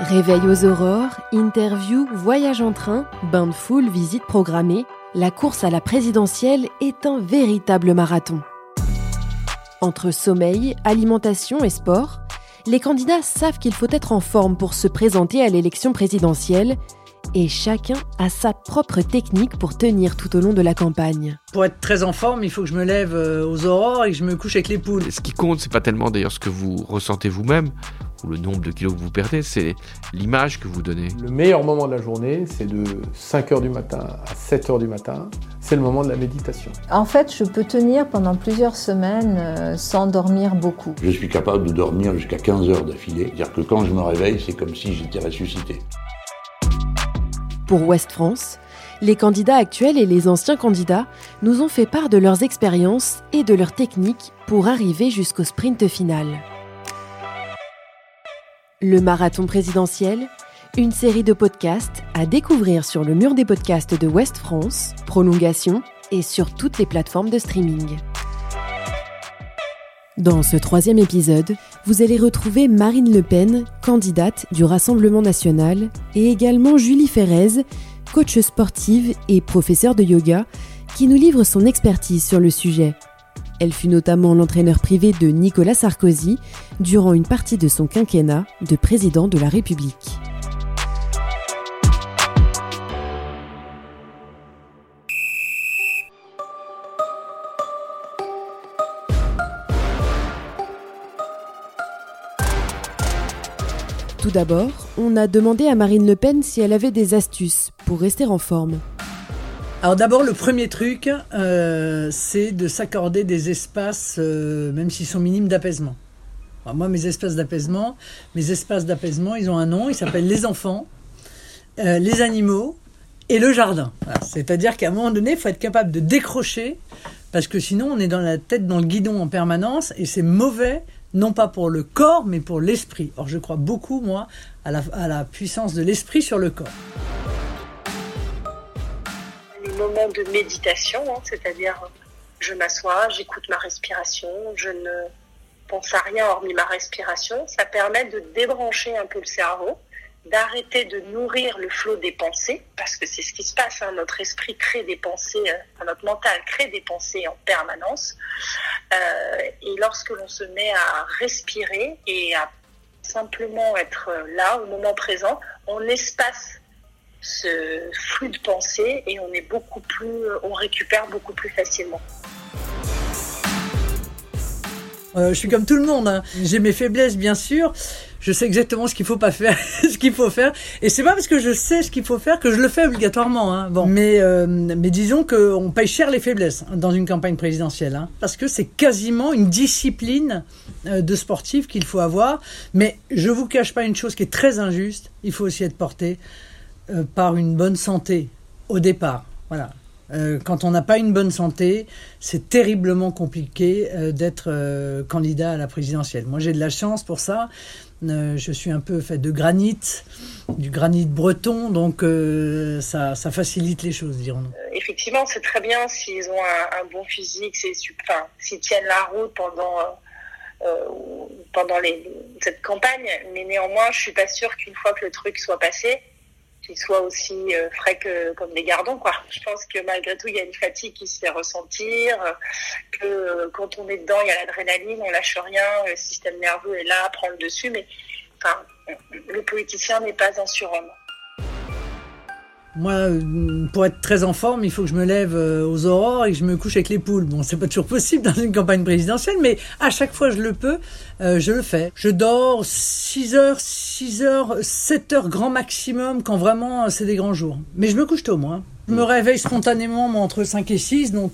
Réveil aux aurores, interview, voyage en train, bain de foule, visite programmée, la course à la présidentielle est un véritable marathon. Entre sommeil, alimentation et sport, les candidats savent qu'il faut être en forme pour se présenter à l'élection présidentielle et chacun a sa propre technique pour tenir tout au long de la campagne. Pour être très en forme, il faut que je me lève euh, aux aurores et que je me couche avec les poules. Ce qui compte, c'est pas tellement d'ailleurs ce que vous ressentez vous-même ou le nombre de kilos que vous perdez, c'est l'image que vous donnez. Le meilleur moment de la journée, c'est de 5h du matin à 7h du matin. C'est le moment de la méditation. En fait, je peux tenir pendant plusieurs semaines euh, sans dormir beaucoup. Je suis capable de dormir jusqu'à 15 heures d'affilée. C'est-à-dire que quand je me réveille, c'est comme si j'étais ressuscité. Pour Ouest France, les candidats actuels et les anciens candidats nous ont fait part de leurs expériences et de leurs techniques pour arriver jusqu'au sprint final. Le marathon présidentiel, une série de podcasts à découvrir sur le mur des podcasts de Ouest France, prolongation et sur toutes les plateformes de streaming. Dans ce troisième épisode, vous allez retrouver Marine Le Pen, candidate du Rassemblement national, et également Julie Ferrez, coach sportive et professeure de yoga, qui nous livre son expertise sur le sujet. Elle fut notamment l'entraîneur privé de Nicolas Sarkozy durant une partie de son quinquennat de président de la République. Tout d'abord, on a demandé à Marine Le Pen si elle avait des astuces pour rester en forme. Alors d'abord, le premier truc, euh, c'est de s'accorder des espaces, euh, même s'ils sont minimes, d'apaisement. moi, mes espaces d'apaisement, mes espaces d'apaisement, ils ont un nom, ils s'appellent les enfants, euh, les animaux et le jardin. C'est-à-dire qu'à un moment donné, il faut être capable de décrocher, parce que sinon, on est dans la tête dans le guidon en permanence, et c'est mauvais non pas pour le corps, mais pour l'esprit. Or, je crois beaucoup, moi, à la, puissance de l'esprit sur le corps. Les moments de méditation, hein, c'est-à-dire je m'assois, j'écoute ma respiration, je ne pense à rien hormis ma respiration, ça permet de débrancher un peu le cerveau d'arrêter de nourrir le flot des pensées, parce que c'est ce qui se passe, hein, notre esprit crée des pensées, euh, notre mental crée des pensées en permanence, euh, et lorsque l'on se met à respirer et à simplement être là au moment présent, on espace ce flux de pensées et on est beaucoup plus, on récupère beaucoup plus facilement. Euh, je suis comme tout le monde. Hein. J'ai mes faiblesses, bien sûr. Je sais exactement ce qu'il faut pas faire, ce qu'il faut faire. Et c'est pas parce que je sais ce qu'il faut faire que je le fais obligatoirement. Hein. Bon, mais euh, mais disons qu'on paye cher les faiblesses dans une campagne présidentielle, hein, parce que c'est quasiment une discipline euh, de sportif qu'il faut avoir. Mais je vous cache pas une chose qui est très injuste. Il faut aussi être porté par une bonne santé au départ. Voilà. Euh, quand on n'a pas une bonne santé, c'est terriblement compliqué euh, d'être euh, candidat à la présidentielle. Moi, j'ai de la chance pour ça. je suis un peu fait de granit, du granit breton, donc ça, facilite les choses, dirons-nous. effectivement, c'est très bien s'ils ont un, bon physique, s'ils tiennent la route pendant pendant cette campagne, mais néanmoins, je suis pas sûre qu'une fois que le truc soit passé, qu'ils soient aussi euh, frais que comme les gardons quoi. Je pense que malgré tout il y a une fatigue qui se fait ressentir, que euh, quand on est dedans il y a l'adrénaline, on lâche rien, le système nerveux est là, prend le dessus, mais enfin le politicien n'est pas un surhomme. Moi, euh, pour être très en forme, il faut que je me lève euh, aux aurores et que je me couche avec les poules. Bon, c'est pas toujours possible dans une campagne présidentielle, mais à chaque fois que je le peux, euh, je le fais. Je dors 6 heures, 6 heures, 7 heures grand maximum quand vraiment c'est des grands jours. Mais je me couche tôt, moi. Je me réveille spontanément entre 5 et 6, donc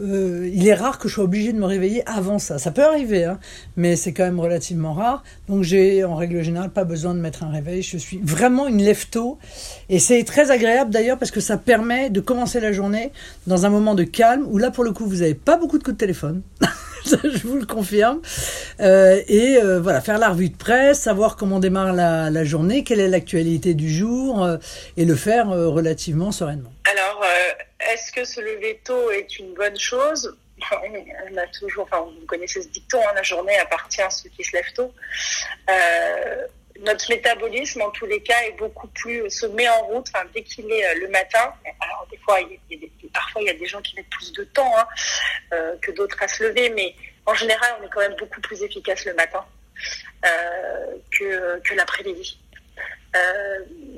euh, il est rare que je sois obligé de me réveiller avant ça. Ça peut arriver, hein, mais c'est quand même relativement rare. Donc j'ai, en règle générale, pas besoin de mettre un réveil. Je suis vraiment une lève-tôt. Et c'est très agréable d'ailleurs parce que ça permet de commencer la journée dans un moment de calme où là, pour le coup, vous n'avez pas beaucoup de coups de téléphone. je vous le confirme. Euh, et euh, voilà, faire la revue de presse, savoir comment démarre la, journée, quelle est l'actualité du jour, et le faire relativement sereinement. Est-ce que se lever tôt est une bonne chose on a toujours, enfin, vous connaissez ce dicton, hein, la journée appartient à ceux qui se lèvent tôt. Euh, notre métabolisme, en tous les cas, est beaucoup plus se met en route dès qu'il est le matin. Alors des fois, parfois il y a des gens qui mettent plus de temps hein, que d'autres à se lever, mais en général, on est quand même beaucoup plus efficace le matin que l'après-midi.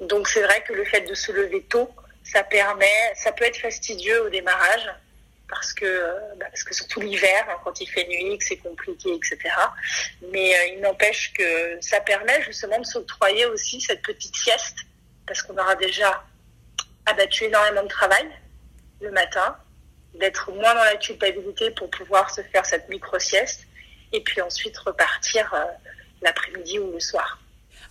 donc c'est vrai que le fait de se lever tôt, ça permet, ça peut être fastidieux au démarrage parce que, bah, parce surtout l'hiver, hein, quand il fait nuit, que c'est compliqué, etc. Mais euh, il n'empêche que ça permet justement de s'octroyer aussi cette petite sieste, parce qu'on aura déjà abattu énormément de travail le matin, d'être moins dans la culpabilité pour pouvoir se faire cette micro-sieste, et puis ensuite repartir euh, l'après-midi ou le soir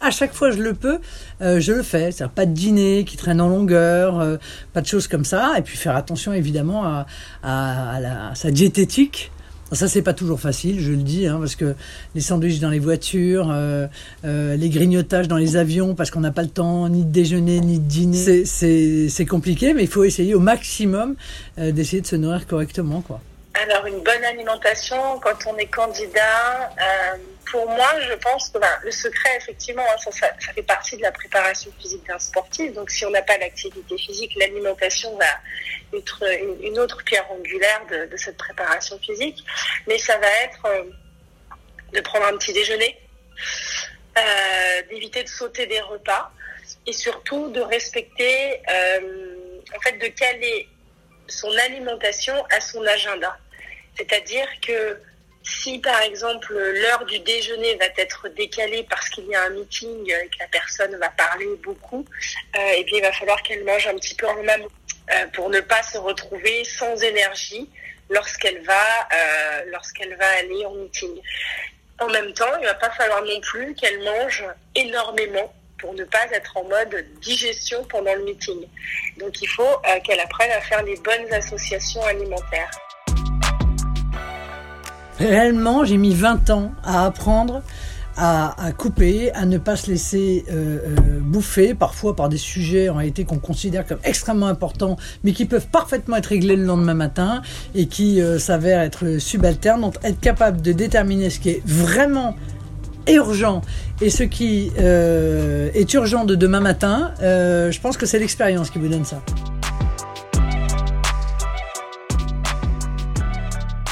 à chaque fois je le peux, euh, je le fais. C'est-à-dire pas de dîner qui traîne en longueur, euh, pas de choses comme ça. Et puis faire attention évidemment à, à, la, sa diététique. Ça, c'est pas toujours facile, je le dis, hein, parce que les sandwichs dans les voitures, euh, euh les grignotages dans les avions, parce qu'on n'a pas le temps ni de déjeuner ni de dîner, c'est compliqué, mais il faut essayer au maximum d'essayer de se nourrir correctement. quoi. Alors, une bonne alimentation, quand on est candidat, euh, pour moi, je pense que le secret, effectivement, hein, ça, ça, fait partie de la préparation physique d'un sportif. Donc, si on n'a pas l'activité physique, l'alimentation va être une, autre pierre angulaire de, cette préparation physique. Mais ça va être euh, de prendre un petit déjeuner, euh, d'éviter de sauter des repas et surtout de respecter, en fait, de caler son alimentation à son agenda. C'est-à-dire que si par exemple l'heure du déjeuner va être décalée parce qu'il y a un meeting et que la personne va parler beaucoup, euh, eh bien il va falloir qu'elle mange un petit peu en même euh, pour ne pas se retrouver sans énergie lorsqu'elle va euh, lorsqu'elle va aller en meeting. En même temps, il va pas falloir non plus qu'elle mange énormément pour ne pas être en mode digestion pendant le meeting. Donc il faut qu'elle apprenne à faire les bonnes associations alimentaires. Réellement, j'ai mis 20 ans à apprendre à, couper, à ne pas se laisser euh, euh, bouffer, parfois par des sujets en réalité qu'on considère comme extrêmement importants, mais qui peuvent parfaitement être réglés le lendemain matin et qui s'avèrent être subalternes. Donc être capable de déterminer ce qui est vraiment urgent et ce qui euh, est urgent de demain matin, euh, je pense que c'est l'expérience qui vous donne ça.